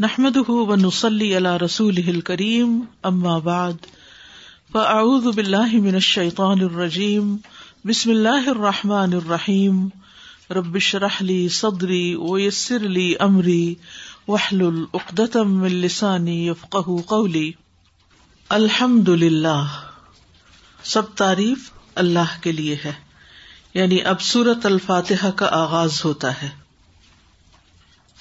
نحمد و نسلی اللہ رسول کریم بعد فاعوذ باللہ من الشیطان الرجیم بسم اللہ الرحمٰن الرحیم ربش رحلی صدری ویسر علی عمری وحل العقدم السانی یفق قولی الحمد للہ سب تعریف اللہ کے لیے ہے یعنی اب سورت الفاتحہ کا آغاز ہوتا ہے۔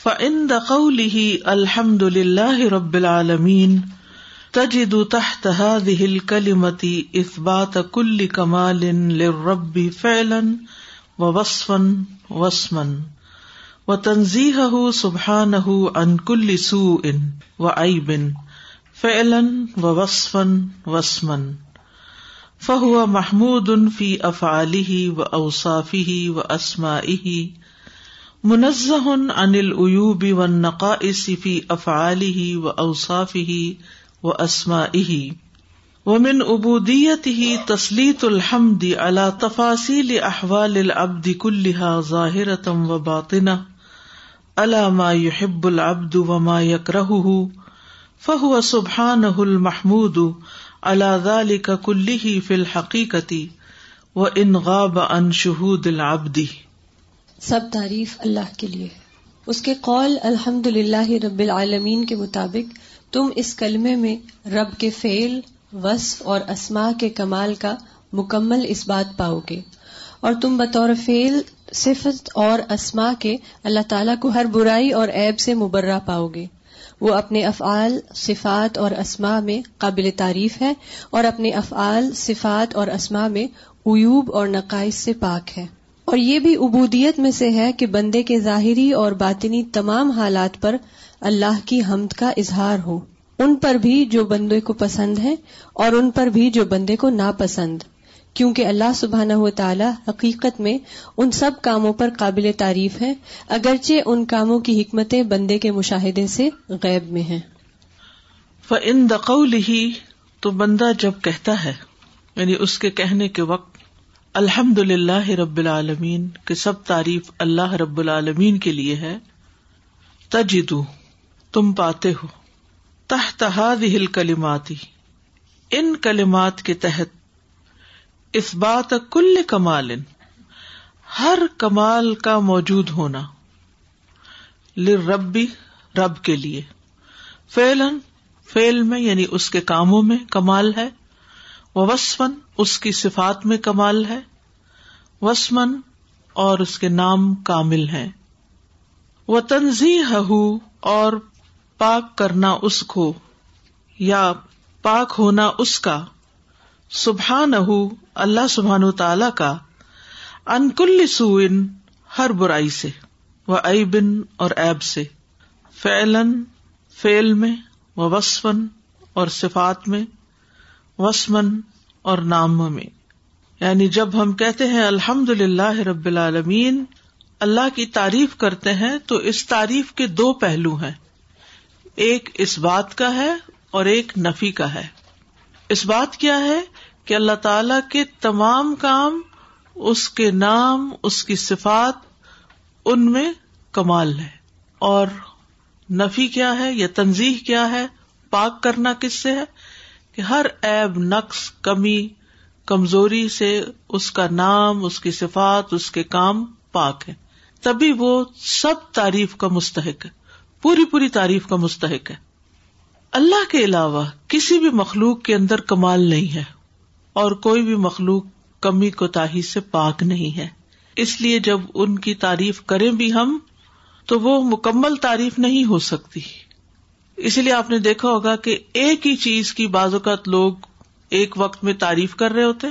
فعند قوله الحمد للہ رب العالمین تجد تحت هذه الكلمة اثبات كل كمال للرب فعلا ووصفا واسما وتنزيهه سبحانه عن كل سوء وعيب فعلا ووصفا واسما فهو محمود في افعاله واوصافه واسمائه منزہ عن العیوب و نقائص فی افعاله و اوصافه و اسمائه ومن عبودیته تسلیت الحمد على تفاصیل احوال العبد كلها ظاهرة و باطنة على ما يحب العبد وما يكرهه فهو سبحانه المحمود على ذلك كله في الحقيقة وإن غاب عن شهود العبد سب تعریف اللہ کے لیے اس کے قول الحمد للہ رب العالمین کے مطابق، تم اس کلمے میں رب کے فعل، وصف اور اسما کے کمال کا مکمل اس بات پاؤ گے۔ اور تم بطور فعل، صفت اور اسما کے اللہ تعالیٰ کو ہر برائی اور عیب سے مبرہ پاؤ گے۔ وہ اپنے افعال، صفات اور اسما میں قابل تعریف ہے اور اپنے افعال، صفات اور اسما میں عیوب اور نقائص سے پاک ہے۔ اور یہ بھی عبودیت میں سے ہے کہ بندے کے ظاہری اور باطنی تمام حالات پر اللہ کی حمد کا اظہار ہو۔ ان پر بھی جو بندے کو پسند ہے اور ان پر بھی جو بندے کو ناپسند۔ کیونکہ اللہ سبحانہ و تعالی حقیقت میں ان سب کاموں پر قابل تعریف ہے، اگرچہ ان کاموں کی حکمتیں بندے کے مشاہدے سے غیب میں ہیں۔ فن دقول ہی تو بندہ جب کہتا ہے یعنی اس کے کہنے کے وقت الحمد للہ رب العالمین کے سب تعریف اللہ رب العالمین کے لیے ہے۔ تجدو، تم پاتے ہو۔ تحت ہل کلیماتی ان کلمات کے تحت اس بات کل کمال ہر کمال کا موجود ہونا۔ ربی رب کے لیے۔ فیلن فیل میں یعنی اس کے کاموں میں کمال ہے۔ وسفن اس کی صفات میں کمال ہے۔ وسمن اور اس کے نام کامل ہے وہ تنظی اور پاک کرنا اس کو، یا پاک ہونا اس کا۔ سبحان اللہ سبحان تعالی کا۔ انکل سوئن ہر برائی سے۔ وہ بن اور ایب سے۔ فیلن فیل میں و وسفن اور صفات میں۔ وسمن اور نام میں۔ یعنی جب ہم کہتے ہیں الحمد للہ رب العالمین، اللہ کی تعریف کرتے ہیں، تو اس تعریف کے دو پہلو ہیں۔ ایک اس بات کا ہے اور ایک نفی کا ہے۔ اس بات کیا ہے کہ اللہ تعالی کے تمام کام، اس کے نام، اس کی صفات، ان میں کمال ہے۔ اور نفی کیا ہے یا تنظیح کیا ہے، پاک کرنا کس سے ہے؟ کہ ہر ایب نقص، کمی، کمزوری سے اس کا نام، اس کی صفات، اس کے کام پاک ہے۔ تبھی وہ سب تعریف کا مستحق ہے۔ پوری پوری تعریف کا مستحق ہے۔ اللہ کے علاوہ کسی بھی مخلوق کے اندر کمال نہیں ہے اور کوئی بھی مخلوق کمی کو تاہی سے پاک نہیں ہے۔ اس لیے جب ان کی تعریف کریں بھی ہم، تو وہ مکمل تعریف نہیں ہو سکتی۔ اسی لیے آپ نے دیکھا ہوگا کہ ایک ہی چیز کی بعض اوقات لوگ ایک وقت میں تعریف کر رہے ہوتے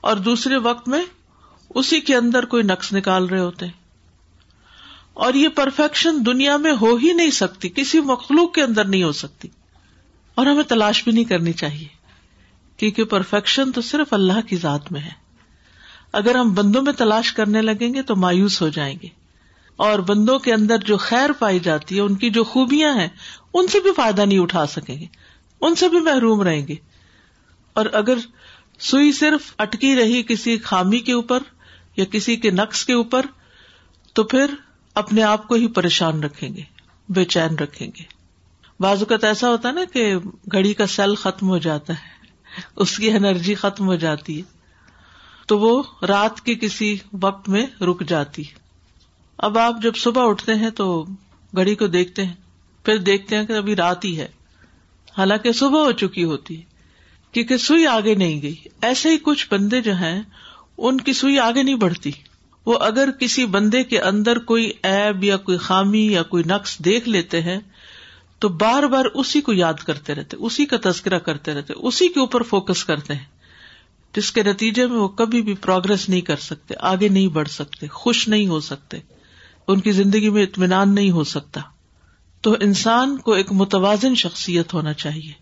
اور دوسرے وقت میں اسی کے اندر کوئی نقص نکال رہے ہوتے اور یہ پرفیکشن دنیا میں ہو ہی نہیں سکتی، کسی مخلوق کے اندر نہیں ہو سکتی۔ اور ہمیں تلاش بھی نہیں کرنی چاہیے، کیونکہ پرفیکشن تو صرف اللہ کی ذات میں ہے۔ اگر ہم بندوں میں تلاش کرنے لگیں گے تو مایوس ہو جائیں گے۔ اور بندوں کے اندر جو خیر پائی جاتی ہے، ان کی جو خوبیاں ہیں ان سے بھی فائدہ نہیں اٹھا سکیں گے۔ ان سے بھی محروم رہیں گے۔ اور اگر سوئی صرف اٹکی رہی کسی خامی کے اوپر یا کسی کے نقص کے اوپر، تو پھر اپنے آپ کو ہی پریشان رکھیں گے، بے چین رکھیں گے۔ بعض اوقات ایسا ہوتا ہے نا کہ گھڑی کا سیل ختم ہو جاتا ہے، اس کی انرجی ختم ہو جاتی ہے۔ تو وہ رات کے کسی وقت میں رک جاتی اب آپ جب صبح اٹھتے ہیں تو گھڑی کو دیکھتے ہیں۔ پھر دیکھتے ہیں کہ ابھی رات ہی ہے۔ حالانکہ صبح ہو چکی ہوتی ہے، کیونکہ سوئی آگے نہیں گئی۔ ایسے ہی کچھ بندے جو ہیں، ان کی سوئی آگے نہیں بڑھتی۔ وہ اگر کسی بندے کے اندر کوئی ایب یا کوئی خامی یا کوئی نقص دیکھ لیتے ہیں، تو بار بار اسی کو یاد کرتے رہتے، اسی کا تذکرہ کرتے رہتے، اسی کے اوپر فوکس کرتے ہیں۔ جس کے نتیجے میں وہ کبھی بھی پروگرس نہیں کر سکتے، آگے نہیں بڑھ سکتے، خوش نہیں ہو سکتے۔ ان کی زندگی میں اطمینان نہیں ہو سکتا۔ تو انسان کو ایک متوازن شخصیت ہونا چاہیے۔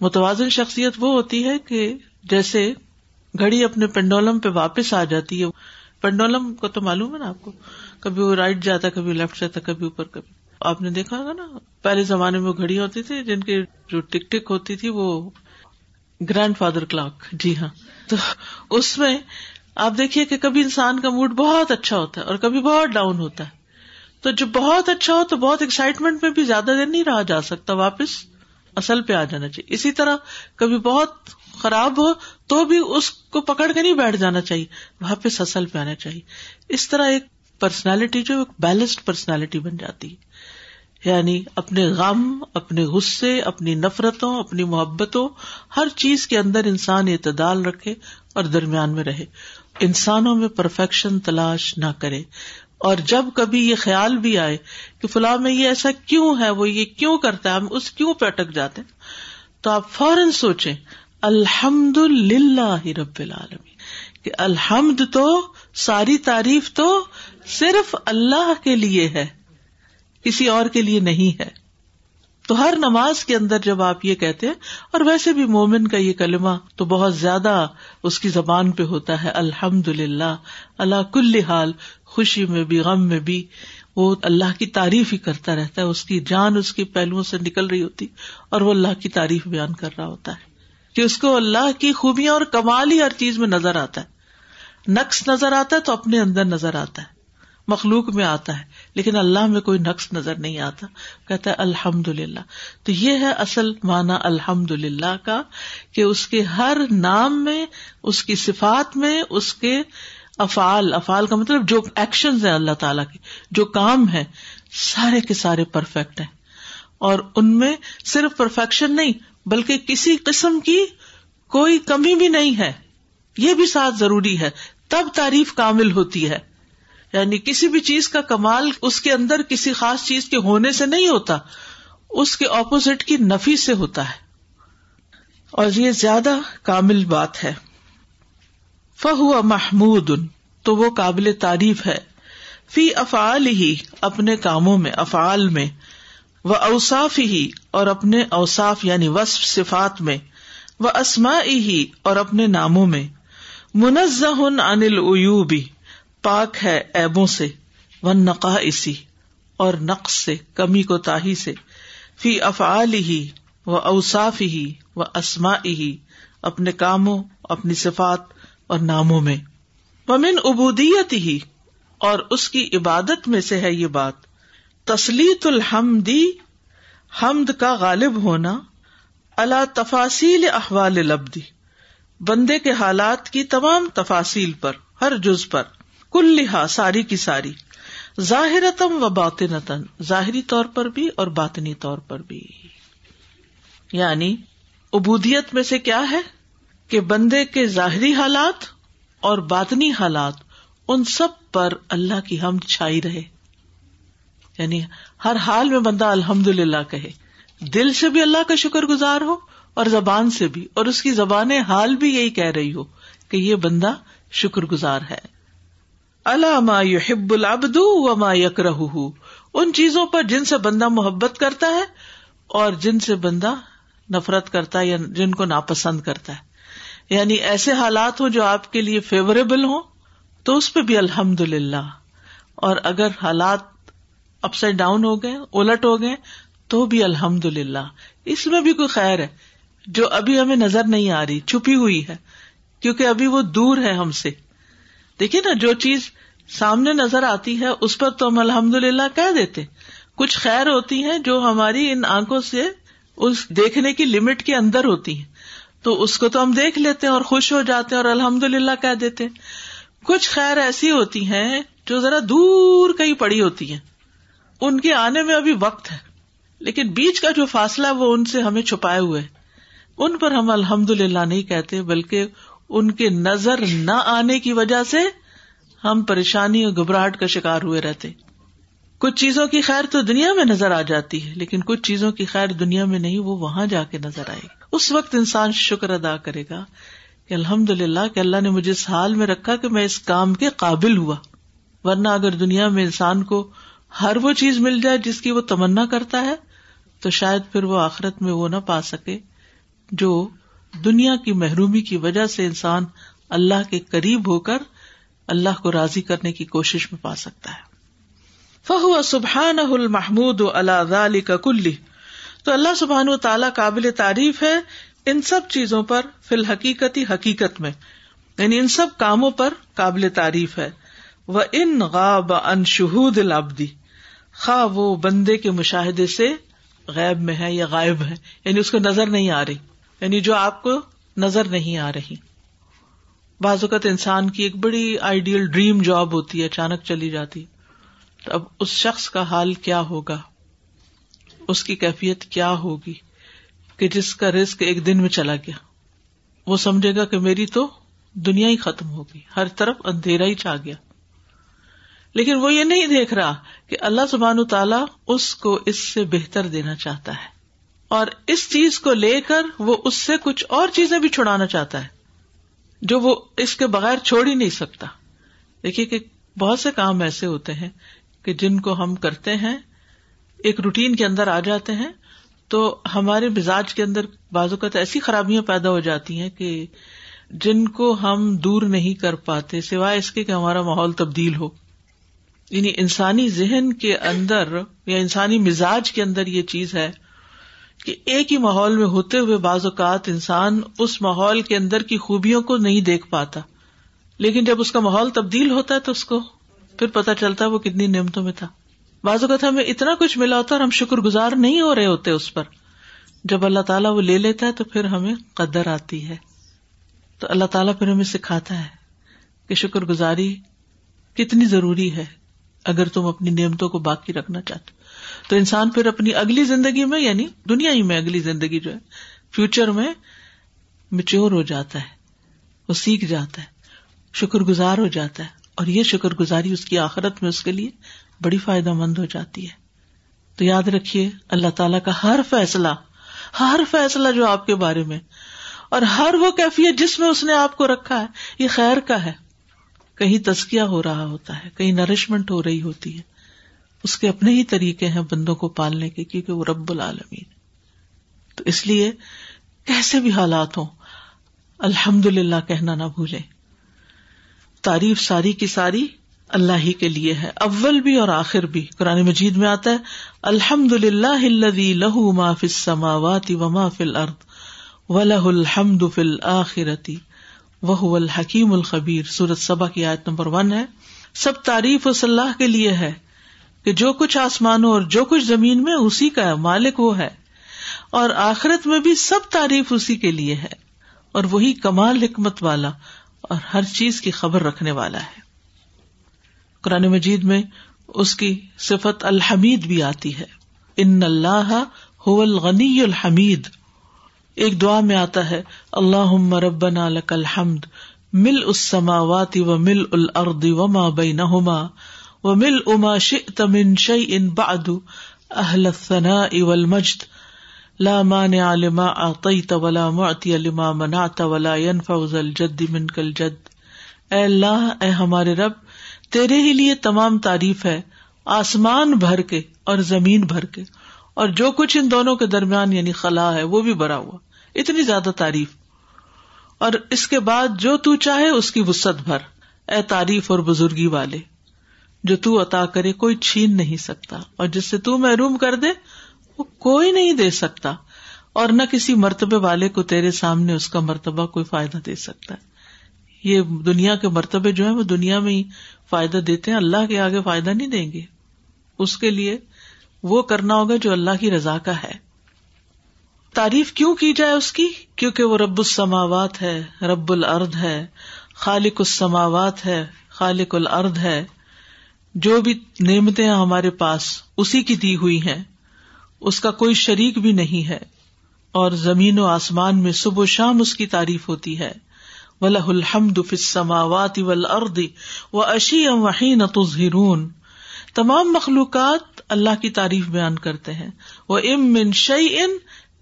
متوازن شخصیت وہ ہوتی ہے کہ جیسے گھڑی اپنے پینڈولم پہ واپس آ جاتی ہے۔ پینڈولم کو تو معلوم ہے نا آپ کو۔ کبھی وہ رائٹ جاتا، کبھی لیفٹ جاتا، کبھی اوپر، کبھی۔ آپ نے دیکھا ہوگا نا، پہلے زمانے میں گھڑی ہوتی تھی جن کی جو ٹک ٹک ہوتی تھی وہ گرینڈ فادر کلاک جی ہاں۔ تو اس میں آپ دیکھیے کہ کبھی انسان کا موڈ بہت اچھا ہوتا ہے اور کبھی بہت ڈاؤن ہوتا ہے۔ تو جو بہت اچھا ہو تو بہت ایکسائٹمنٹ میں بھی زیادہ دیر نہیں رہا جا سکتا، واپس اصل پہ آ جانا چاہیے۔ اسی طرح کبھی بہت خراب ہو تو بھی اس کو پکڑ کے نہیں بیٹھ جانا چاہیے، واپس اصل پہ آنا چاہیے۔ اس طرح ایک پرسنالٹی جو ایک بیلنسڈ پرسنالٹی بن جاتی ہے۔ یعنی اپنے غم، اپنے غصے، اپنی نفرتوں، اپنی محبتوں، ہر چیز کے اندر انسان اعتدال رکھے اور درمیان میں رہے۔ انسانوں میں پرفیکشن تلاش نہ کرے۔ اور جب کبھی یہ خیال بھی آئے کہ فلاں میں یہ ایسا کیوں ہے، وہ یہ کیوں کرتا ہے، ہم اس کیوں پہ اٹک جاتے ہیں؟ تو آپ فوراً سوچیں الحمد للہ رب العالمی کہ الحمد تو ساری تعریف تو صرف اللہ کے لیے ہے، کسی اور کے لیے نہیں ہے۔ تو ہر نماز کے اندر جب آپ یہ کہتے ہیں، اور ویسے بھی مومن کا یہ کلمہ تو بہت زیادہ اس کی زبان پہ ہوتا ہے الحمد للہ اللہ کل حال خوشی میں بھی، غم میں بھی وہ اللہ کی تعریف ہی کرتا رہتا ہے، اس کی جان اس کے پہلوؤں سے نکل رہی ہوتی اور وہ اللہ کی تعریف بیان کر رہا ہوتا ہے کہ اس کو اللہ کی خوبیاں اور کمال ہی ہر چیز میں نظر آتا ہے۔ نقص نظر آتا ہے تو اپنے اندر نظر آتا ہے۔ مخلوق میں آتا ہے، لیکن اللہ میں کوئی نقص نظر نہیں آتا۔ کہتا ہے الحمد للہ تو یہ ہے اصل معنی الحمد للہ کا کہ اس کے ہر نام میں، اس کی صفات میں، اس کے افعال افعال کا مطلب جو ایکشن ہیں اللہ تعالی کے جو کام ہے سارے کے سارے پرفیکٹ ہیں۔ اور ان میں صرف پرفیکشن نہیں، بلکہ کسی قسم کی کوئی کمی بھی نہیں ہے۔ یہ بھی ساتھ ضروری ہے۔ تب تعریف کامل ہوتی ہے۔ یعنی کسی بھی چیز کا کمال اس کے اندر کسی خاص چیز کے ہونے سے نہیں ہوتا، اس کے اپوزٹ کی نفی سے ہوتا ہے۔ اور یہ زیادہ کامل بات ہے۔ فہو محمود، تو وہ قابل تعریف ہے۔ فی افعال ہی اپنے کاموں میں، افعال میں۔ وہ اوساف ہی اور اپنے اوساف یعنی وصف، صفات میں۔ وہ اسما ہی اور اپنے ناموں میں۔ منزہ انل العیوبی پاک ہے ایبوں سے۔ ون نقا اسی اور نقص سے، کمی کو تاہی سے۔ فی افعال ہی و اوساف ہی و اسما ہی اپنے کاموں، اپنی صفات۔ اور ناموں میں۔ ومن ابودیت ہی اور اس کی عبادت میں سے ہے یہ بات۔ تسلیت الحمدی حمد کا غالب ہونا۔ اللہ تفاصیل احوال لبدی بندے کے حالات کی تمام تفاصیل پر، ہر جز پر۔ کل لہا ساری کی ساری۔ ظاہرتم و باطنتن ظاہری طور پر بھی اور باطنی طور پر بھی۔ یعنی ابودیت میں سے کیا ہے؟ کہ بندے کے ظاہری حالات اور باطنی حالات ان سب پر اللہ کی ہم چھائی رہے۔ یعنی ہر حال میں بندہ الحمد للہ کہے۔ دل سے بھی اللہ کا شکر گزار ہو اور زبان سے بھی، اور اس کی زبان حال بھی یہی کہہ رہی ہو کہ یہ بندہ شکر گزار ہے۔ اللہ ما یحب العبد و ما یکرہ ان چیزوں پر جن سے بندہ محبت کرتا ہے اور جن سے بندہ نفرت کرتا ہے یا جن کو ناپسند کرتا ہے۔ یعنی ایسے حالات ہوں جو آپ کے لیے فیوریبل ہوں، تو اس پہ بھی الحمد للہ اور اگر حالات اپ سائڈ ڈاؤن ہو گئے، الٹ ہو گئے، تو بھی الحمد للہ اس میں بھی کوئی خیر ہے۔ جو ابھی ہمیں نظر نہیں آ رہی، چھپی ہوئی ہے، کیونکہ ابھی وہ دور ہے ہم سے۔ دیکھیے نا، جو چیز سامنے نظر آتی ہے، اس پر تو ہم الحمد للہ کہہ دیتے۔ کچھ خیر ہوتی ہیں جو ہماری ان آنکھوں سے اس دیکھنے کی لمٹ کے اندر ہوتی ہیں تو اس کو تو ہم دیکھ لیتے ہیں اور خوش ہو جاتے ہیں اور الحمد للہ کہہ دیتے ہیں۔ کچھ خیر ایسی ہوتی ہیں جو ذرا دور کہیں پڑی ہوتی ہیں۔ ان کے آنے میں ابھی وقت ہے۔ لیکن بیچ کا جو فاصلہ وہ ان سے ہمیں چھپائے ہوئے۔ ان پر ہم الحمد للہ نہیں کہتے، بلکہ ان کے نظر نہ آنے کی وجہ سے ہم پریشانی اور گھبراہٹ کا شکار ہوئے رہتے۔ کچھ چیزوں کی خیر تو دنیا میں نظر آ جاتی ہے، لیکن کچھ چیزوں کی خیر دنیا میں نہیں، وہ وہاں جا کے نظر آئے گی۔ اس وقت انسان شکر ادا کرے گا کہ الحمد للہ کہ اللہ نے مجھے اس حال میں رکھا کہ میں اس کام کے قابل ہوا۔ ورنہ اگر دنیا میں انسان کو ہر وہ چیز مل جائے جس کی وہ تمنا کرتا ہے، تو شاید پھر وہ آخرت میں وہ نہ پا سکے، جو دنیا کی محرومی کی وجہ سے انسان اللہ کے قریب ہو کر اللہ کو راضی کرنے کی کوشش میں پا سکتا ہے۔ فہو سبحان المحمود اللہ علی کا کلی۔ تو اللہ سبحان و تعالیٰ قابل تعریف ہے ان سب چیزوں پر فی الحقیقتی حقیقت میں۔ یعنی ان سب کاموں پر قابل تعریف ہے۔ وہ ان غاب ان شہود العبدی خواہ وہ بندے کے مشاہدے سے غیب میں ہے یا غائب ہے۔ یعنی اس کو نظر نہیں آ رہی۔ یعنی جو آپ کو نظر نہیں آ رہی۔ بعض اوقات انسان کی ایک بڑی آئیڈیل ڈریم جاب ہوتی ہے، اچانک چلی جاتی۔ تو اب اس شخص کا حال کیا ہوگا؟ اس کی کیفیت کیا ہوگی؟ کہ جس کا رسک ایک دن میں چلا گیا۔ وہ سمجھے گا کہ میری تو دنیا ہی ختم ہوگی، ہر طرف اندھیرا ہی چھا گیا۔ لیکن وہ یہ نہیں دیکھ رہا کہ اللہ سبحان تعالیٰ اس کو اس سے بہتر دینا چاہتا ہے۔ اور اس چیز کو لے کر وہ اس سے کچھ اور چیزیں بھی چھڑانا چاہتا ہے، جو وہ اس کے بغیر چھوڑ ہی نہیں سکتا۔ دیکھیے کہ بہت سے کام ایسے ہوتے ہیں کہ جن کو ہم کرتے ہیں، ایک روٹین کے اندر آ جاتے ہیں، تو ہمارے مزاج کے اندر بعض اوقات ایسی خرابیاں پیدا ہو جاتی ہیں کہ جن کو ہم دور نہیں کر پاتے، سوائے اس کے کہ ہمارا ماحول تبدیل ہو۔ یعنی انسانی ذہن کے اندر یا انسانی مزاج کے اندر یہ چیز ہے کہ ایک ہی ماحول میں ہوتے ہوئے بعض اوقات انسان اس ماحول کے اندر کی خوبیوں کو نہیں دیکھ پاتا، لیکن جب اس کا ماحول تبدیل ہوتا ہے تو اس کو پھر پتا چلتا وہ کتنی نعمتوں میں تھا۔ بعض اوقات ہمیں اتنا کچھ ملا ہوتا اور ہم شکر گزار نہیں ہو رہے ہوتے اس پر۔ جب اللہ تعالیٰ وہ لے لیتا ہے تو پھر ہمیں قدر آتی ہے۔ تو اللہ تعالیٰ پھر ہمیں سکھاتا ہے کہ شکر گزاری کتنی ضروری ہے اگر تم اپنی نعمتوں کو باقی رکھنا چاہتے تو انسان پھر اپنی اگلی زندگی میں یعنی دنیا ہی میں اگلی زندگی جو ہے فیوچر میں مچور ہو جاتا ہے، وہ سیکھ جاتا ہے، شکر گزار ہو جاتا ہے۔ اور یہ شکر گزاری اس کی آخرت میں اس کے لیے بڑی فائدہ مند ہو جاتی ہے۔ تو یاد رکھیے، اللہ تعالیٰ کا ہر فیصلہ ہر فیصلہ جو آپ کے بارے میں، اور ہر وہ کیفیت جس میں اس نے آپ کو رکھا ہے، یہ خیر کا ہے۔ کہیں تزکیا ہو رہا ہوتا ہے، کہیں نرشمنٹ ہو رہی ہوتی ہے۔ اس کے اپنے ہی طریقے ہیں بندوں کو پالنے کے، کیونکہ وہ رب العالمین۔ تو اس لیے کیسے بھی حالات ہوں الحمد للہ کہنا نہ بھولے تعریف ساری کی ساری اللہ ہی کے لیے ہے۔ اول بھی اور آخر بھی۔ قرآن مجید میں آتا ہے الحمد للہ لہو ما فل سماواتی و فل ارد و لہ الحمد فل آخرتی وہ الحکیم الخبیر۔ سورت سبا کی آیت نمبر ون ہے۔ سب تعریف اس اللہ کے لیے ہے کہ جو کچھ آسمانوں اور جو کچھ زمین میں اسی کا ہے، مالک وہ ہے۔ اور آخرت میں بھی سب تعریف اسی کے لیے ہے۔ اور وہی کمال حکمت والا۔ اور ہر چیز کی خبر رکھنے والا ہے۔ قرآن مجید میں اس کی صفت الحمید بھی آتی ہے۔ ان اللہ هو الغنی الحمید۔ ایک دعا میں آتا ہے اللہ مربنا لک الحمد مل اس سماواتی و مل الرد و ماں بینہما اما شئت من شیء بعد اہل الثناء والمجد۔ لا مانع لما اعطيت ولا معطي لما منعت ولا ينفع ذا الجد منك الجد۔ اے اللہ، اے ہمارے رب، تیرے ہی لیے تمام تعریف ہے۔ آسمان بھر کے اور زمین بھر کے۔ اور جو کچھ ان دونوں کے درمیان یعنی خلا ہے، وہ بھی بھرا ہوا۔ اتنی زیادہ تعریف۔ اور اس کے بعد جو تو چاہے، اس کی وسط بھر۔ اے تعریف اور بزرگی والے، جو تو عطا کرے، کوئی چھین نہیں سکتا۔ اور جس سے تو محروم کر دے وہ کوئی نہیں دے سکتا اور نہ کسی مرتبے والے کو تیرے سامنے اس کا مرتبہ کوئی فائدہ دے سکتا ہے۔ یہ دنیا کے مرتبے جو ہے وہ دنیا میں ہی فائدہ دیتے ہیں، اللہ کے آگے فائدہ نہیں دیں گے۔ اس کے لیے وہ کرنا ہوگا جو اللہ کی رضا کا ہے۔ تعریف کیوں کی جائے اس کی؟ کیونکہ وہ رب السماوات ہے، رب الارض ہے، خالق السماوات ہے، خالق الارض ہے۔ جو بھی نعمتیں ہمارے پاس اسی کی دی ہوئی ہیں۔ اس کا کوئی شریک بھی نہیں ہے اور زمین و آسمان میں صبح و شام اس کی تعریف ہوتی ہے۔ ولہ الحمد فسماوات اردی و اشی ام وحین تظہرون تمام مخلوقات اللہ کی تعریف بیان کرتے ہیں۔ وہ ام من شعی ان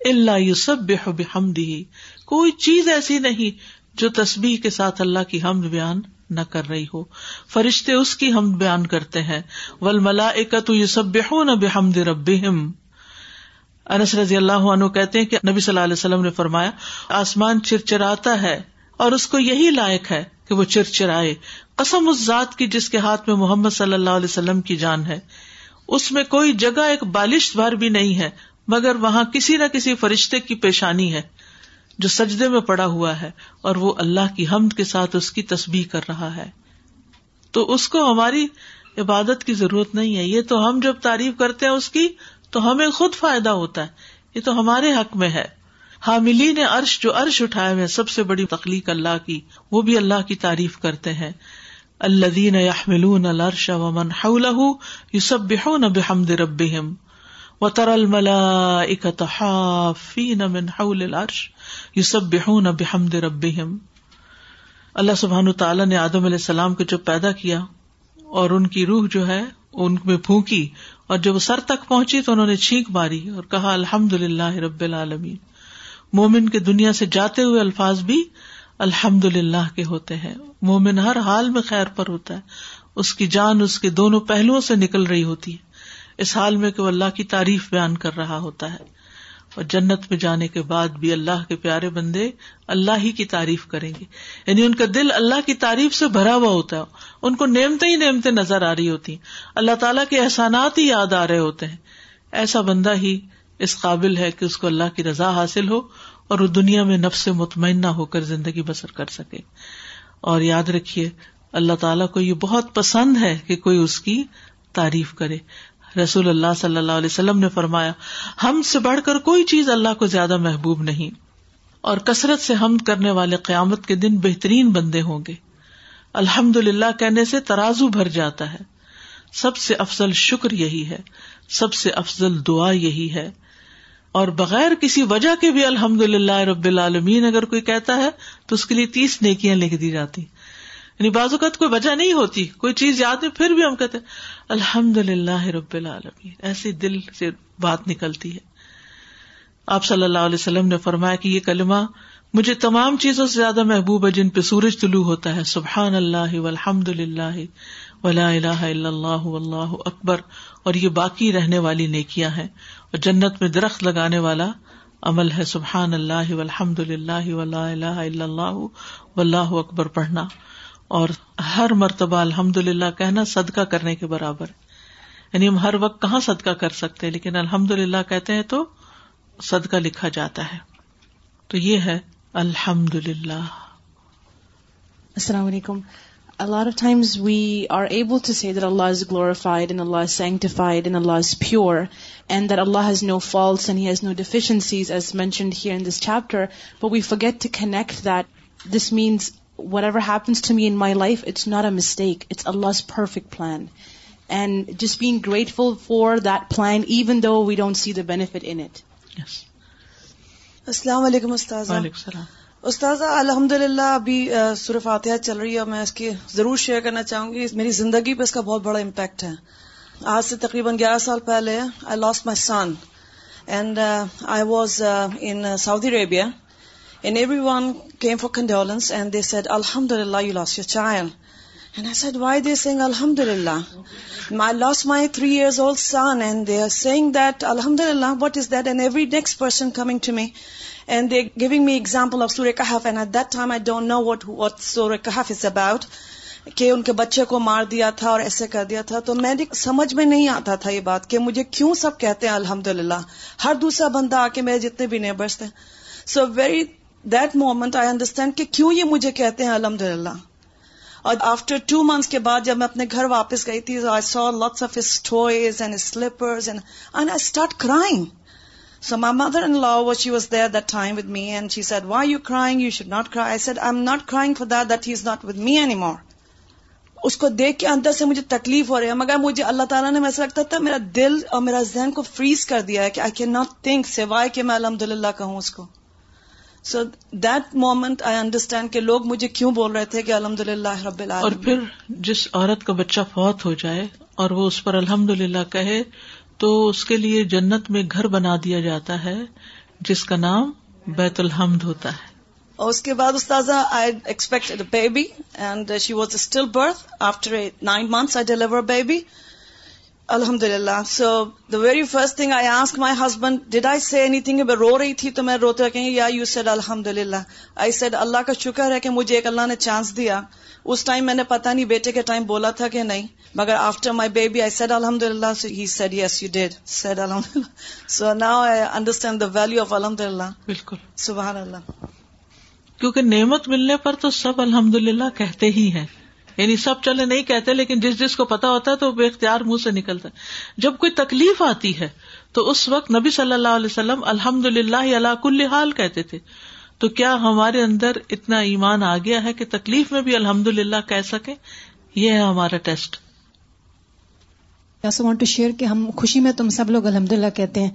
اللہ یوسب بحمدی کوئی چیز ایسی نہیں جو تسبیح کے ساتھ اللہ کی حمد بیان نہ کر رہی ہو۔ فرشتے اس کی ہم بیان کرتے ہیں۔ ول ملا یوسب نہ بحمد رب انس رضی اللہ عنہ کہتے ہیں کہ نبی صلی اللہ علیہ وسلم نے فرمایا، آسمان چرچراتا ہے اور اس کو یہی لائق ہے کہ وہ چرچرائے۔ قسم اس ذات کی جس کے ہاتھ میں محمد صلی اللہ علیہ وسلم کی جان ہے۔ اس میں کوئی جگہ ایک بالش بھر بھی نہیں ہے، مگر وہاں کسی نہ کسی فرشتے کی پیشانی ہے جو سجدے میں پڑا ہوا ہے اور وہ اللہ کی حمد کے ساتھ اس کی تسبیح کر رہا ہے۔ تو اس کو ہماری عبادت کی ضرورت نہیں ہے۔ یہ تو ہم جب تعریف کرتے ہیں اس کی تو ہمیں خود فائدہ ہوتا ہے۔ یہ تو ہمارے حق میں ہے۔ حاملی نے عرش جو عرش اٹھائے ہوئے سب سے بڑی تخلیق اللہ کی، وہ بھی اللہ کی تعریف کرتے ہیں۔ اللہ دین یحملون العرش ومن حوله یسبحون بحمد ربهم وتر الملائکۃ حافین من حول العرش یسبحون بحمد ربهم اللہ سبحانہ تعالیٰ نے آدم علیہ السلام کو جب پیدا کیا اور ان کی روح جو ہے، ان میں پھونکی اور جب سر تک پہنچی تو انہوں نے چھینک ماری اور کہا الحمد للہ رب العالمین۔ مومن کے دنیا سے جاتے ہوئے الفاظ بھی الحمد للہ کے ہوتے ہیں۔ مومن ہر حال میں خیر پر ہوتا ہے۔ اس کی جان اس کے دونوں پہلوؤں سے نکل رہی ہوتی ہے۔ اس حال میں کہ وہ اللہ کی تعریف بیان کر رہا ہوتا ہے۔ اور جنت میں جانے کے بعد بھی اللہ کے پیارے بندے اللہ ہی کی تعریف کریں گے۔ یعنی ان کا دل اللہ کی تعریف سے بھرا ہوا ہوتا ہے۔ ان کو نعمتیں ہی نعمتیں نظر آ رہی ہوتی ہیں۔ اللہ تعالیٰ کے احسانات ہی یاد آ رہے ہوتے ہیں۔ ایسا بندہ ہی اس قابل ہے کہ اس کو اللہ کی رضا حاصل ہو اور وہ دنیا میں نفس سے مطمئنہ ہو کر زندگی بسر کر سکے۔ اور یاد رکھیے، اللہ تعالیٰ کو یہ بہت پسند ہے کہ کوئی اس کی تعریف کرے۔ رسول اللہ صلی اللہ علیہ وسلم نے فرمایا، ہم سے بڑھ کر کوئی چیز اللہ کو زیادہ محبوب نہیں، اور کثرت سے ہم کرنے والے قیامت کے دن بہترین بندے ہوں گے۔ الحمد للہ کہنے سے ترازو بھر جاتا ہے۔ سب سے افضل شکر یہی ہے، سب سے افضل دعا یہی ہے۔ اور بغیر کسی وجہ کے بھی الحمد للہ رب العالمین اگر کوئی کہتا ہے تو اس کے لیے تیس نیکیاں لکھ دی جاتی۔ یعنی بعض اوقات کوئی وجہ نہیں ہوتی، کوئی چیز یاد نہیں پھر بھی ہم کہتے الحمد للہ رب العالمین. ایسی دل سے بات نکلتی ہے۔ آپ صلی اللہ علیہ وسلم نے فرمایا کہ یہ کلمہ مجھے تمام چیزوں سے زیادہ محبوب ہے، جن پہ سورج طلوع ہوتا ہے۔ سبحان اللہ والحمد للہ ولا الہ الا اللہ واللہ اکبر۔ اور یہ باقی رہنے والی نیکیاں ہیں۔ اور جنت میں درخت لگانے والا عمل ہے۔ سبحان اللہ والحمد للہ ولا الہ الا اللہ واللہ اکبر پڑھنا۔ اور ہر مرتبہ الحمد للہ کہنا صدقہ کرنے کے برابر یعنی ہم ہر وقت کہاں صدقہ کر سکتے لیکن الحمد للہ کہتے ہیں تو صدقہ لکھا جاتا ہے تو یہ ہے الحمد للہ السلام علیکم A lot of times we are able to say that Allah is glorified and Allah is sanctified and Allah is pure and that Allah has no faults and He has no deficiencies as mentioned here in this chapter, but we forget to connect that this means whatever happens to me in my life, it's not a mistake. It's Allah's perfect plan. And just being grateful for that plan, even though we don't see the benefit in it. Yes. السلام علیکم استاذہ استاذہ الحمد للہ ابھی سورہ فاتحہ چل رہی ہے میں اس کی ضرور شیئر کرنا چاہوں گی میری زندگی پہ اس کا بہت بڑا امپیکٹ ہے آج سے تقریباً گیارہ سال پہلے I lost my son and I was in Saudi Arabia And everyone came for condolence and they said, Alhamdulillah, you lost your child. And I said, why are they saying Alhamdulillah? I lost my 3 years old son and they are saying that, Alhamdulillah, what is that? And every next person coming to me and they're giving me example of Surah Kahf, and at that time I don't know what Surah Kahf is about. کہ ان کے بچے کو مار دیا تھا اور ایسے کر دیا تھا تو میں سمجھ میں نہیں آتا تھا یہ بات کہ مجھے کیوں سب کہتے ہیں الحمد للہ ہر دوسرا بندہ آ کے میرے جتنے بھی نیبرس تھے so very that moment I understand کہ کیوں یہ مجھے کہتے ہیں الحمد للہ اور آفٹر ٹو منتھس کے بعد جب میں اپنے گھر واپس گئی تھی I so lots of his toys and slippers and and I start crying so my mother in law what she was there that time with me and she said why you crying you should not cry I said I am not crying for that that he is not with me any more اس کو دیکھ کے اندر سے مجھے تکلیف ہو رہی ہے مگر مجھے اللہ تعالیٰ نے ایسا لگتا تھا میرا دل اور میرا ذہن کو فریز کر دیا ہے کہ آئی کین ناٹ تھنک سوائے کہ میں الحمد للہ کہوں اس کو. So that moment I understand کہ لوگ مجھے کیوں بول رہے تھے کہ الحمد للہ رب اور پھر جس عورت کا بچہ فوت ہو جائے اور وہ اس پر الحمد للہ کہے تو اس کے لیے جنت میں گھر بنا دیا جاتا ہے جس کا نام بیت الحمد ہوتا ہے۔ اور اس کے بعد استاذہ I expect baby and she was still birth after nine months I deliver baby الحمد للہ so the very first thing I ask my husband did I see anything میں رو رہی تھی تو میں روتے کہیں یا یو سیڈ الحمد للہ آئی سیڈ اللہ کا شکر ہے کہ مجھے ایک اللہ نے چانس دیا. اس ٹائم میں نے پتا نہیں بیٹے کے ٹائم بولا تھا کہ نہیں. مگر after my baby I said الحمد للہ he said yes you did said الحمد للہ so now I understand the value of الحمد للہ بالکل. سبحان اللہ کیونکہ نعمت ملنے پر تو سب الحمد للہ کہتے ہی ہیں. یعنی سب چلے نہیں کہتے، لیکن جس جس کو پتا ہوتا ہے تو بے اختیار منہ سے نکلتا ہے۔ جب کوئی تکلیف آتی ہے، تو اس وقت نبی صلی اللہ علیہ وسلم الحمد للہ اللہ کل حال کہتے تھے۔ تو کیا ہمارے اندر اتنا ایمان آ گیا ہے کہ تکلیف میں بھی الحمد للہ کہہ سکے؟ یہ ہے ہمارا ٹیسٹ۔ وانٹ ٹو شیئر کہ ہم خوشی میں تم سب لوگ الحمد للہ کہتے ہیں۔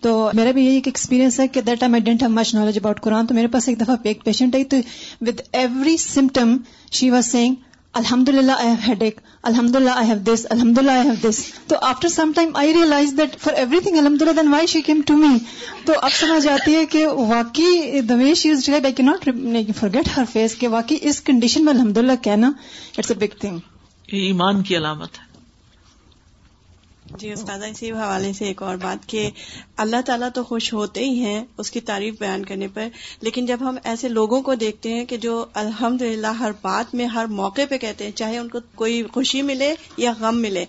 تو میرا بھی یہی ایک ایکسپیرینس ہے کہ that time I didn't have much knowledge about قرآن تو میرے پاس ایک دفعہ ایک پیشنٹ آئی تو with every symptom she was seeing الحمد للہ آئی ہیو ہیڈ ایک الحمد للہ آئی ہیو دس الحمد للہ آئی ہیو دس تو after some time I realize that for everything الحمد للہ then why she came to me تو اب سمجھ آتی ہے کہ واقعی دا وے شی از آئی کی not forget her face کہ واقعی اس کنڈیشن میں الحمد للہ کہنا اٹس اے بگ تھنگ یہ ایمان کی علامت ہے۔ جی استاد اسی حوالے سے ایک اور بات کہ اللہ تعالیٰ تو خوش ہوتے ہی ہیں اس کی تعریف بیان کرنے پر لیکن جب ہم ایسے لوگوں کو دیکھتے ہیں کہ جو الحمد ہر بات میں ہر موقع پہ کہتے ہیں چاہے ان کو کوئی خوشی ملے یا غم ملے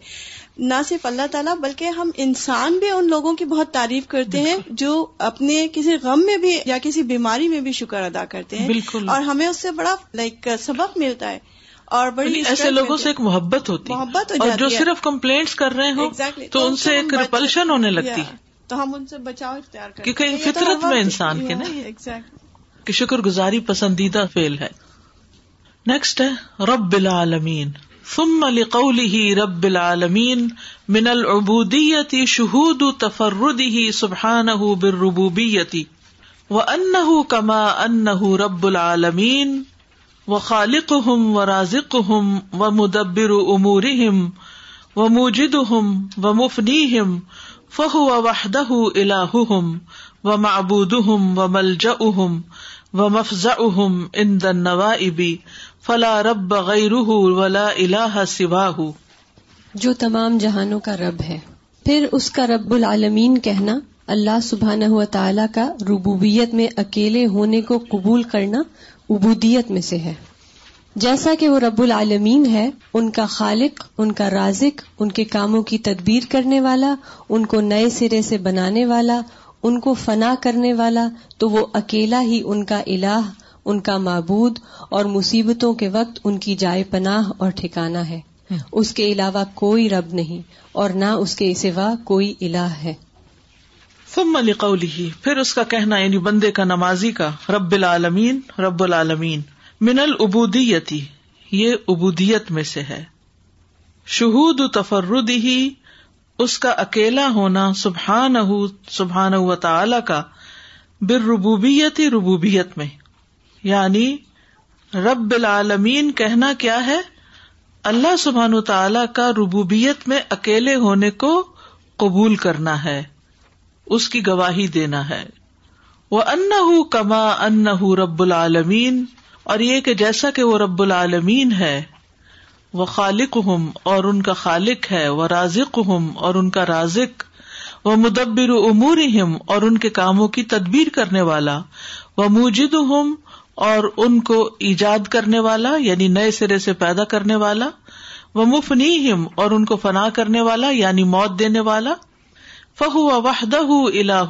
نہ صرف اللہ تعالیٰ بلکہ ہم انسان بھی ان لوگوں کی بہت تعریف کرتے ہیں جو اپنے کسی غم میں بھی یا کسی بیماری میں بھی شکر ادا کرتے ہیں۔ بالکل۔ اور ہمیں اس سے بڑا لائک سبق ملتا ہے۔ اور بڑی یعنی ایسے لوگوں سے ایک محبت ہوتی محبت اور جو صرف کمپلینٹس کر رہے ہوں تو ان سے ایک ریپلشن ہونے لگتی تو ہم ان سے بچاؤ اختیار کرتے کیونکہ فطرت میں انسان کے نا کہ شکر گزاری پسندیدہ فیل ہے۔ نیکسٹ ہے رب العالمین۔ ثم لقوله رب العالمین من العبودیت شہود تفرده سبحانه بالربوبیت وانه كما انه رب العالمین و خالق ہم و رازق ہم و مدبر امور و موجد ہم و مفنی ہم فہ و وحدہ اللہ و معبود ہم و ملج اہم و مفز اہم ان دن ابی فلا رب غیر ولا الہ سوا جو تمام جہانوں کا رب ہے، پھر اس کا رب العالمین کہنا، اللہ سبحانہ و تعالی کا ربوبیت میں اکیلے ہونے کو قبول کرنا عبودیت میں سے ہے۔ جیسا کہ وہ رب العالمین ہے ان کا خالق ان کا رازق ان کے کاموں کی تدبیر کرنے والا ان کو نئے سرے سے بنانے والا ان کو فنا کرنے والا تو وہ اکیلا ہی ان کا الہ ان کا معبود اور مصیبتوں کے وقت ان کی جائے پناہ اور ٹھکانا ہے۔ اس کے علاوہ کوئی رب نہیں اور نہ اس کے سوا کوئی الہ ہے۔ ثم لقوله، پھر اس کا کہنا یعنی بندے کا نمازی کا، رب العالمین رب العالمین، من العبودیتی، یہ ابودیت میں سے ہے۔ شہود تفرد ہی اس کا اکیلا ہونا سبحان سبحان و تعالی کا بر ربوبیتی ربوبیت میں۔ یعنی رب العالمین کہنا کیا ہے؟ اللہ سبحان تعالی کا ربوبیت میں اکیلے ہونے کو قبول کرنا ہے۔ اس کی گواہی دینا ہے۔ وہ ان کما ان رب العالمین اور یہ کہ جیسا کہ وہ رب العالمین ہے وہ خالق ہم اور ان کا خالق ہے وہ رازق ہم اور ان کا رازق۔ وہ مدبر امور ہم اور ان کے کاموں کی تدبیر کرنے والا۔ وہ موجد ہم اور ان کو ایجاد کرنے والا یعنی نئے سرے سے پیدا کرنے والا۔ وہ مفنی ہم اور ان کو فنا کرنے والا یعنی موت دینے والا۔ فہو وحدہ الہ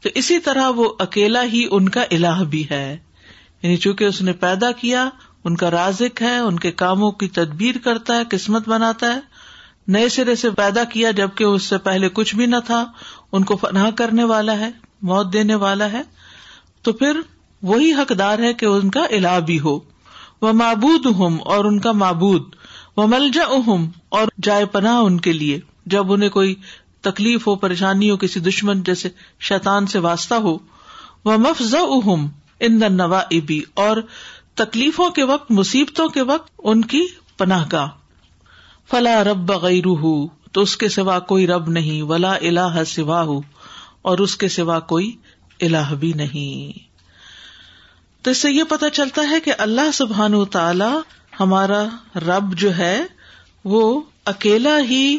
تو اسی طرح وہ اکیلا ہی ان کا الہ بھی ہے۔ یعنی چونکہ اس نے پیدا کیا، ان کا رازق ہے، ان کے کاموں کی تدبیر کرتا ہے، قسمت بناتا ہے۔ نئے سرے سے پیدا کیا، جبکہ اس سے پہلے کچھ بھی نہ تھا، ان کو فناہ کرنے والا ہے، موت دینے والا ہے۔ تو پھر وہی حقدار ہے کہ ان کا الہ بھی ہو۔ وہ معبود ہوں اور ان کا معبود۔ وہ ملجا اہم اور جائے پناہ ان کے لیے۔ جب انہیں کوئی تکلیف ہو پریشانی ہو کسی دشمن جیسے شیطان سے واسطہ ہو وہ مفز اہم ان نوا ابی اور تکلیفوں کے وقت، مصیبتوں کے وقت ان کی پناہ گاہ۔ فلا رب غیر تو اس کے سوا کوئی رب نہیں، ولا اللہ سوا ہو اور اس کے سوا کوئی الہ بھی نہیں۔ تو اس سے یہ پتا چلتا ہے کہ اللہ سبحان و تعالی ہمارا رب جو ہے، وہ اکیلا ہی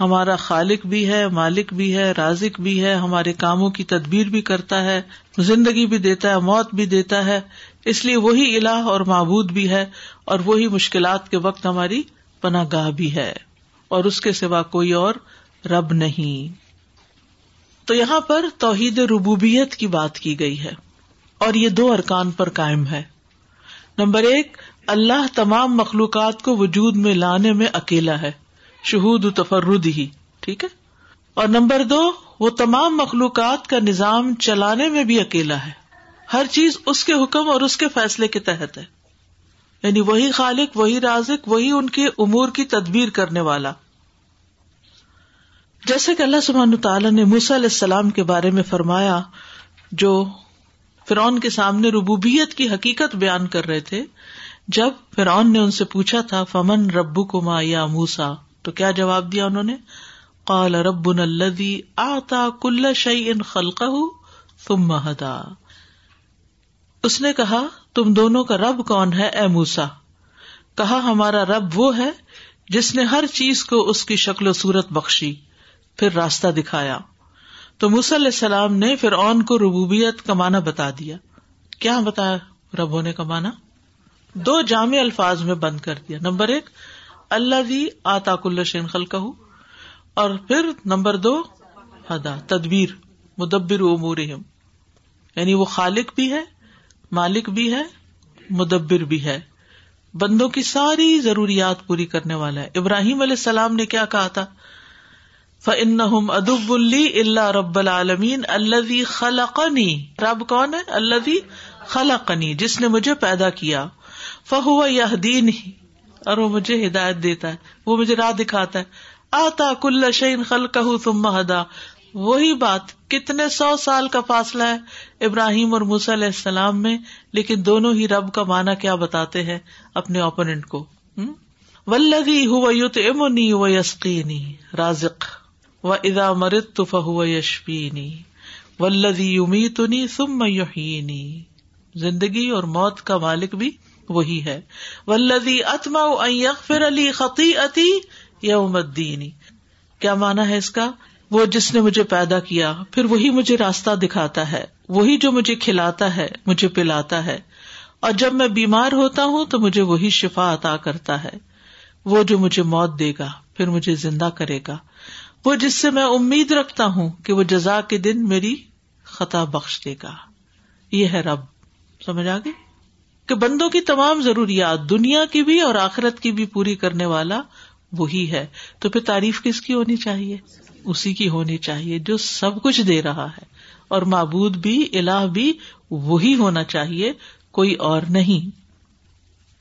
ہمارا خالق بھی ہے، مالک بھی ہے، رازق بھی ہے، ہمارے کاموں کی تدبیر بھی کرتا ہے، زندگی بھی دیتا ہے، موت بھی دیتا ہے۔ اس لیے وہی الہ اور معبود بھی ہے اور وہی مشکلات کے وقت ہماری پناہ گاہ بھی ہے۔ اور اس کے سوا کوئی اور رب نہیں۔ تو یہاں پر توحید ربوبیت کی بات کی گئی ہے۔ اور یہ دو ارکان پر قائم ہے۔ نمبر ایک، اللہ تمام مخلوقات کو وجود میں لانے میں اکیلا ہے۔ شہود تفرد ہی ٹھیک ہے؟ اور نمبر دو، وہ تمام مخلوقات کا نظام چلانے میں بھی اکیلا ہے۔ ہر چیز اس کے حکم اور اس کے فیصلے کے تحت ہے۔ یعنی وہی خالق، وہی رازق، وہی ان کے امور کی تدبیر کرنے والا۔ جیسے کہ اللہ سبحان تعالیٰ نے موسی علیہ السلام کے بارے میں فرمایا، جو فرعون کے سامنے ربوبیت کی حقیقت بیان کر رہے تھے، جب فرعون نے ان سے پوچھا تھا، فمن ربو کو ما یا موسا تو کیا جواب دیا انہوں نے؟ قال رب الدی آتا کل شعی ان خلق تم اس نے کہا، تم دونوں کا رب کون ہے اے موسا کہا، ہمارا رب وہ ہے جس نے ہر چیز کو اس کی شکل و صورت بخشی، پھر راستہ دکھایا۔ تو علیہ السلام نے پھر اون کو ربوبیت کا معنی بتا دیا۔ کیا بتایا رب ہونے کا معنی؟ دو جامع الفاظ میں بند کر دیا۔ نمبر ایک اللہ دی آتا کل شین خلق اور پھر نمبر دو، ہدا، تدبیر، مدبر امور یعنی وہ خالق بھی ہے، مالک بھی ہے، مدبر بھی ہے۔ بندوں کی ساری ضروریات پوری کرنے والا ہے۔ ابراہیم علیہ السلام نے کیا کہا تھا؟ فن ادب اللی اللہ رب العالمین اللہ خلقنی رب کون ہے؟ اللہ خلقنی جس نے مجھے پیدا کیا۔ فہو یہ دین ہی اور وہ مجھے ہدایت دیتا ہے، وہ مجھے راہ دکھاتا ہے۔ آتا کل شعین خل کہ ہدا۔ وہی بات کتنے سو سال کا فاصلہ ہے ابراہیم اور موس علیہ السلام میں، لیکن دونوں ہی رب کا مانا کیا بتاتے ہیں اپنے اوپوننٹ کو۔ ولدی ہو یوت امنی و یسقینی رازق۔ و ادا مرت تو فہو یشپینی ولدی امیتنی سم یحینی زندگی اور موت کا مالک بھی وہی ہے۔ ولدی اتما یغفر علی خطی اتی یوم الدینی کیا مانا ہے اس کا؟ وہ جس نے مجھے پیدا کیا، پھر وہی مجھے راستہ دکھاتا ہے۔ وہی جو مجھے کھلاتا ہے، مجھے پلاتا ہے۔ اور جب میں بیمار ہوتا ہوں، تو مجھے وہی شفا عطا کرتا ہے۔ وہ جو مجھے موت دے گا، پھر مجھے زندہ کرے گا۔ وہ جس سے میں امید رکھتا ہوں کہ وہ جزا کے دن میری خطا بخش دے گا۔ یہ ہے رب۔ سمجھ آگے کہ بندوں کی تمام ضروریات دنیا کی بھی اور آخرت کی بھی پوری کرنے والا وہی ہے۔ تو پھر تعریف کس کی ہونی چاہیے؟ اسی کی ہونی چاہیے جو سب کچھ دے رہا ہے۔ اور معبود بھی، الہ بھی، وہی ہونا چاہیے، کوئی اور نہیں۔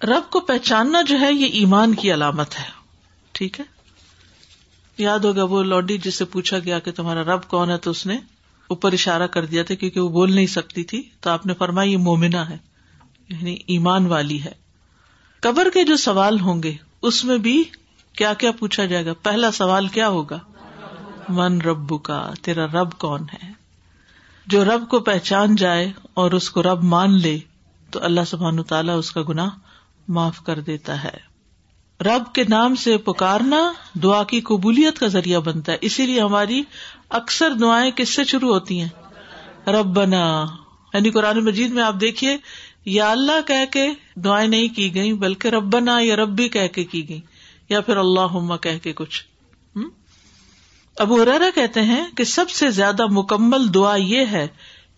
رب کو پہچاننا جو ہے، یہ ایمان کی علامت ہے۔ ٹھیک ہے؟ یاد ہوگا وہ لوڈی جس سے پوچھا گیا کہ تمہارا رب کون ہے، تو اس نے اوپر اشارہ کر دیا تھا کیونکہ وہ بول نہیں سکتی تھی۔ تو آپ نے فرمایا، یہ مومنا ہے۔ یعنی ایمان والی ہے۔ قبر کے جو سوال ہوں گے، اس میں بھی کیا کیا پوچھا جائے گا؟ پہلا سوال کیا ہوگا؟ من رب کا تیرا رب کون ہے؟ جو رب کو پہچان جائے اور اس کو رب مان لے، تو اللہ سبحان تعالیٰ اس کا گنا معاف کر دیتا ہے۔ رب کے نام سے پکارنا دعا کی قبولیت کا ذریعہ بنتا ہے۔ اسی لیے ہماری اکثر دعائیں کس سے شروع ہوتی ہیں؟ رب بنا یعنی قرآن مجید میں آپ دیکھیے یا اللہ کہہ کے دعائیں نہیں کی گئی بلکہ ربنا یا ربی کہہ کے کی گئی یا پھر اللہ کہہ کے کچھ۔ ابو ارا کہتے ہیں کہ سب سے زیادہ مکمل دعا یہ ہے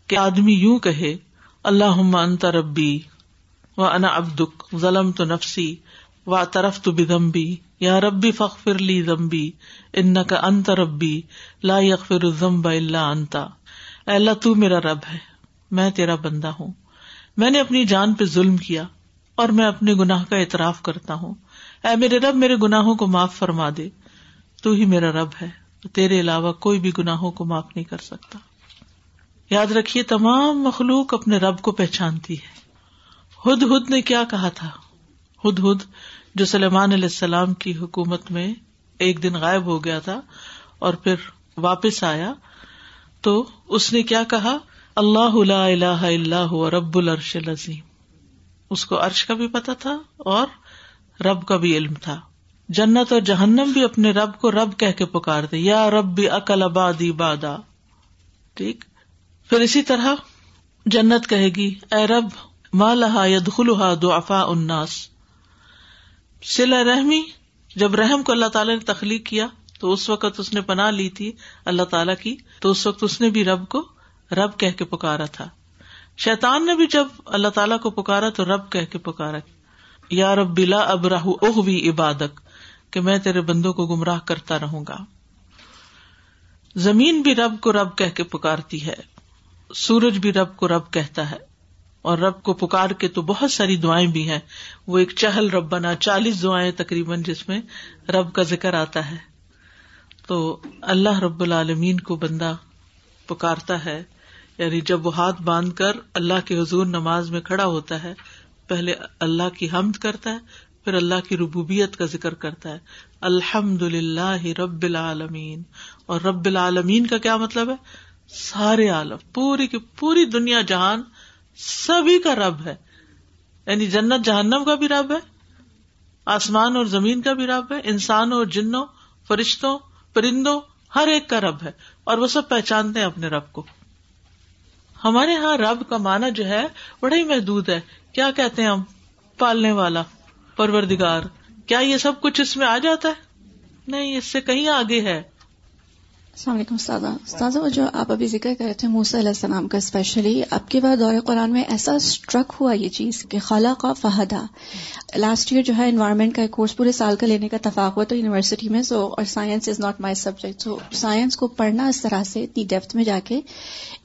کہ آدمی یوں کہے اللہ انت ربی و انا ابدک ظلم تو نفسی و طرف تو بدمبی یا ربی فخر لی زمبی ان کا انت ربی، لا یغفر الذنب الا انتا اللہ، تو میرا رب ہے، میں تیرا بندہ ہوں۔ میں نے اپنی جان پہ ظلم کیا اور میں اپنے گناہ کا اعتراف کرتا ہوں۔ اے میرے رب، میرے گناہوں کو معاف فرما دے۔ تو ہی میرا رب ہے۔ تیرے علاوہ کوئی بھی گناہوں کو معاف نہیں کر سکتا۔ یاد رکھیے، تمام مخلوق اپنے رب کو پہچانتی ہے۔ ہد ہد نے کیا کہا تھا؟ ہد ہد، جو سلیمان علیہ السلام کی حکومت میں ایک دن غائب ہو گیا تھا اور پھر واپس آیا، تو اس نے کیا کہا؟ اللہ اللہ اللہ رب العرش العظیم۔ اس کو عرش کا بھی پتا تھا اور رب کا بھی علم تھا۔ جنت اور جہنم بھی اپنے رب کو رب کہہ کے پکار دے یا رب بھی عقل آبادی بادا ٹھیک؟ پھر اسی طرح جنت کہے گی، اے رب مالحا ید خلحا دعفا اناس سلا رحمی، جب رحم کو اللہ تعالی نے تخلیق کیا تو اس وقت اس نے پناہ لی تھی، اللہ تعالیٰ کی، تو اس وقت اس نے بھی رب کو رب کہہ کے پکارا تھا۔ شیتان نے بھی جب اللہ تعالیٰ کو پکارا تو رب کہہ کے پکارا یا رب بلا اب راہ اہ بھی عبادت کہ میں تیرے بندوں کو گمراہ کرتا رہوں گا۔ زمین بھی رب کو رب کہہ کے پکارتی ہے، سورج بھی رب کو رب کہتا ہے۔ اور رب کو پکار کے تو بہت ساری دعائیں بھی ہیں۔ وہ ایک چہل رب بنا چالیس دعائیں تقریباً جس میں رب کا ذکر آتا ہے۔ تو اللہ رب العالمین کو بندہ پکارتا ہے۔ یعنی جب وہ ہاتھ باندھ کر اللہ کے حضور نماز میں کھڑا ہوتا ہے، پہلے اللہ کی حمد کرتا ہے، پھر اللہ کی ربوبیت کا ذکر کرتا ہے۔ الحمد للہ رب العالمین۔ اور رب العالمین کا کیا مطلب ہے؟ سارے عالم، پوری کی پوری دنیا جہان سبھی کا رب ہے۔ یعنی جنت جہنم کا بھی رب ہے، آسمان اور زمین کا بھی رب ہے انسان اور جنوں، فرشتوں، پرندوں، ہر ایک کا رب ہے۔ اور وہ سب پہچانتے ہیں اپنے رب کو۔ ہمارے یہاں رب کا معنی جو ہے بڑا ہی محدود ہے۔ کیا کہتے ہیں ہم؟ پالنے والا، پروردگار۔ کیا یہ سب کچھ اس میں آ جاتا ہے؟ نہیں، اس سے کہیں آگے ہے۔ السلام علیکم استاذہ۔ استاذہ، وہ جو آپ ابھی ذکر کر رہے تھے موسیٰ علیہ السلام کا اسپیشلی اب کے بعد دور قرآن میں ایسا اسٹرک ہوا یہ چیز کہ خلا کا فہدا۔ لاسٹ ایئر جو ہے انوائرمنٹ کا کورس پورے سال کا لینے کا اتفاق ہوا تو یونیورسٹی میں سو اور science is not my subject so science کو پڑھنا اس طرح سے اتنی ڈیپتھ میں جا کے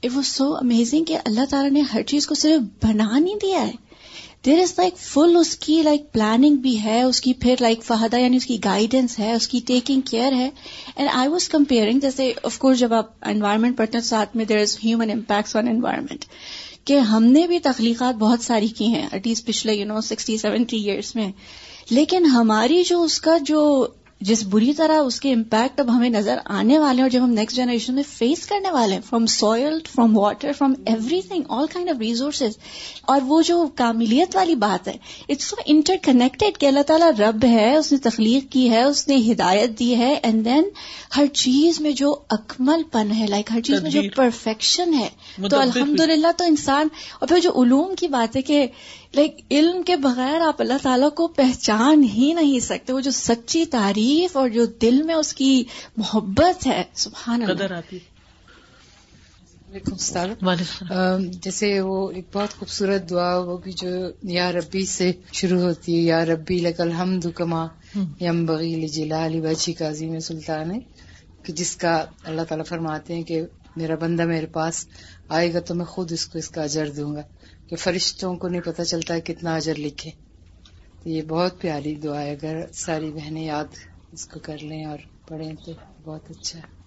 اٹ واز سو امیزنگ کہ اللہ تعالیٰ نے ہر چیز کو صرف بنا نہیں دیا ہے۔ دیر از لائک فل اس کی لائک پلاننگ بھی ہے اس کی پھر لائک فہدہ یعنی اس کی گائیڈنس ہے اس کی ٹیکنگ کیئر ہے اینڈ آئی واز کمپیئرنگ جیسے آف کورس جب آپ انوائرمنٹ پڑھتے ہیں ساتھ میں there is human impacts on environment کہ ہم نے بھی تخلیقات بہت ساری کی ہیں ایٹ لیسٹ پچھلے you know sixty seventy years میں لیکن ہماری جو اس کا جو جس بری طرح اس کے امپیکٹ اب ہمیں نظر آنے والے ہیں اور جب ہم نیکسٹ جنریشن میں فیس کرنے والے ہیں from soil from water from everything all kind of resources اور وہ جو کاملیت والی بات ہے اٹس سو انٹر کنیکٹڈ کہ اللہ تعالیٰ رب ہے اس نے تخلیق کی ہے اس نے ہدایت دی ہے اینڈ دین ہر چیز میں جو اکمل پن ہے لائک ہر چیز میں جو پرفیکشن ہے تو الحمد للہ تو انسان اور پھر جو علوم کی بات ہے کہ لائک علم کے بغیر آپ اللہ تعالیٰ کو پہچان ہی نہیں سکتے وہ جو سچی تعریف اور جو دل میں اس کی محبت ہے سبحان قدر آتی۔ جیسے وہ ایک بہت خوبصورت دعا وہ بھی جو یا ربی سے شروع ہوتی ہے یا ربی لک الحمد کما یم بغیل جلال بچی کا عظیم سلطان ہے۔ کہ جس کا اللہ تعالیٰ فرماتے ہیں کہ میرا بندہ میرے پاس آئے گا تو میں خود اس کو اس کا اجر دوں گا۔ کہ فرشتوں کو نہیں پتہ چلتا کتنا اجر لکھے۔ تو یہ بہت پیاری دعا ہے۔ اگر ساری بہنیں یاد اس کو کر لیں اور پڑھیں تو بہت اچھا ہے۔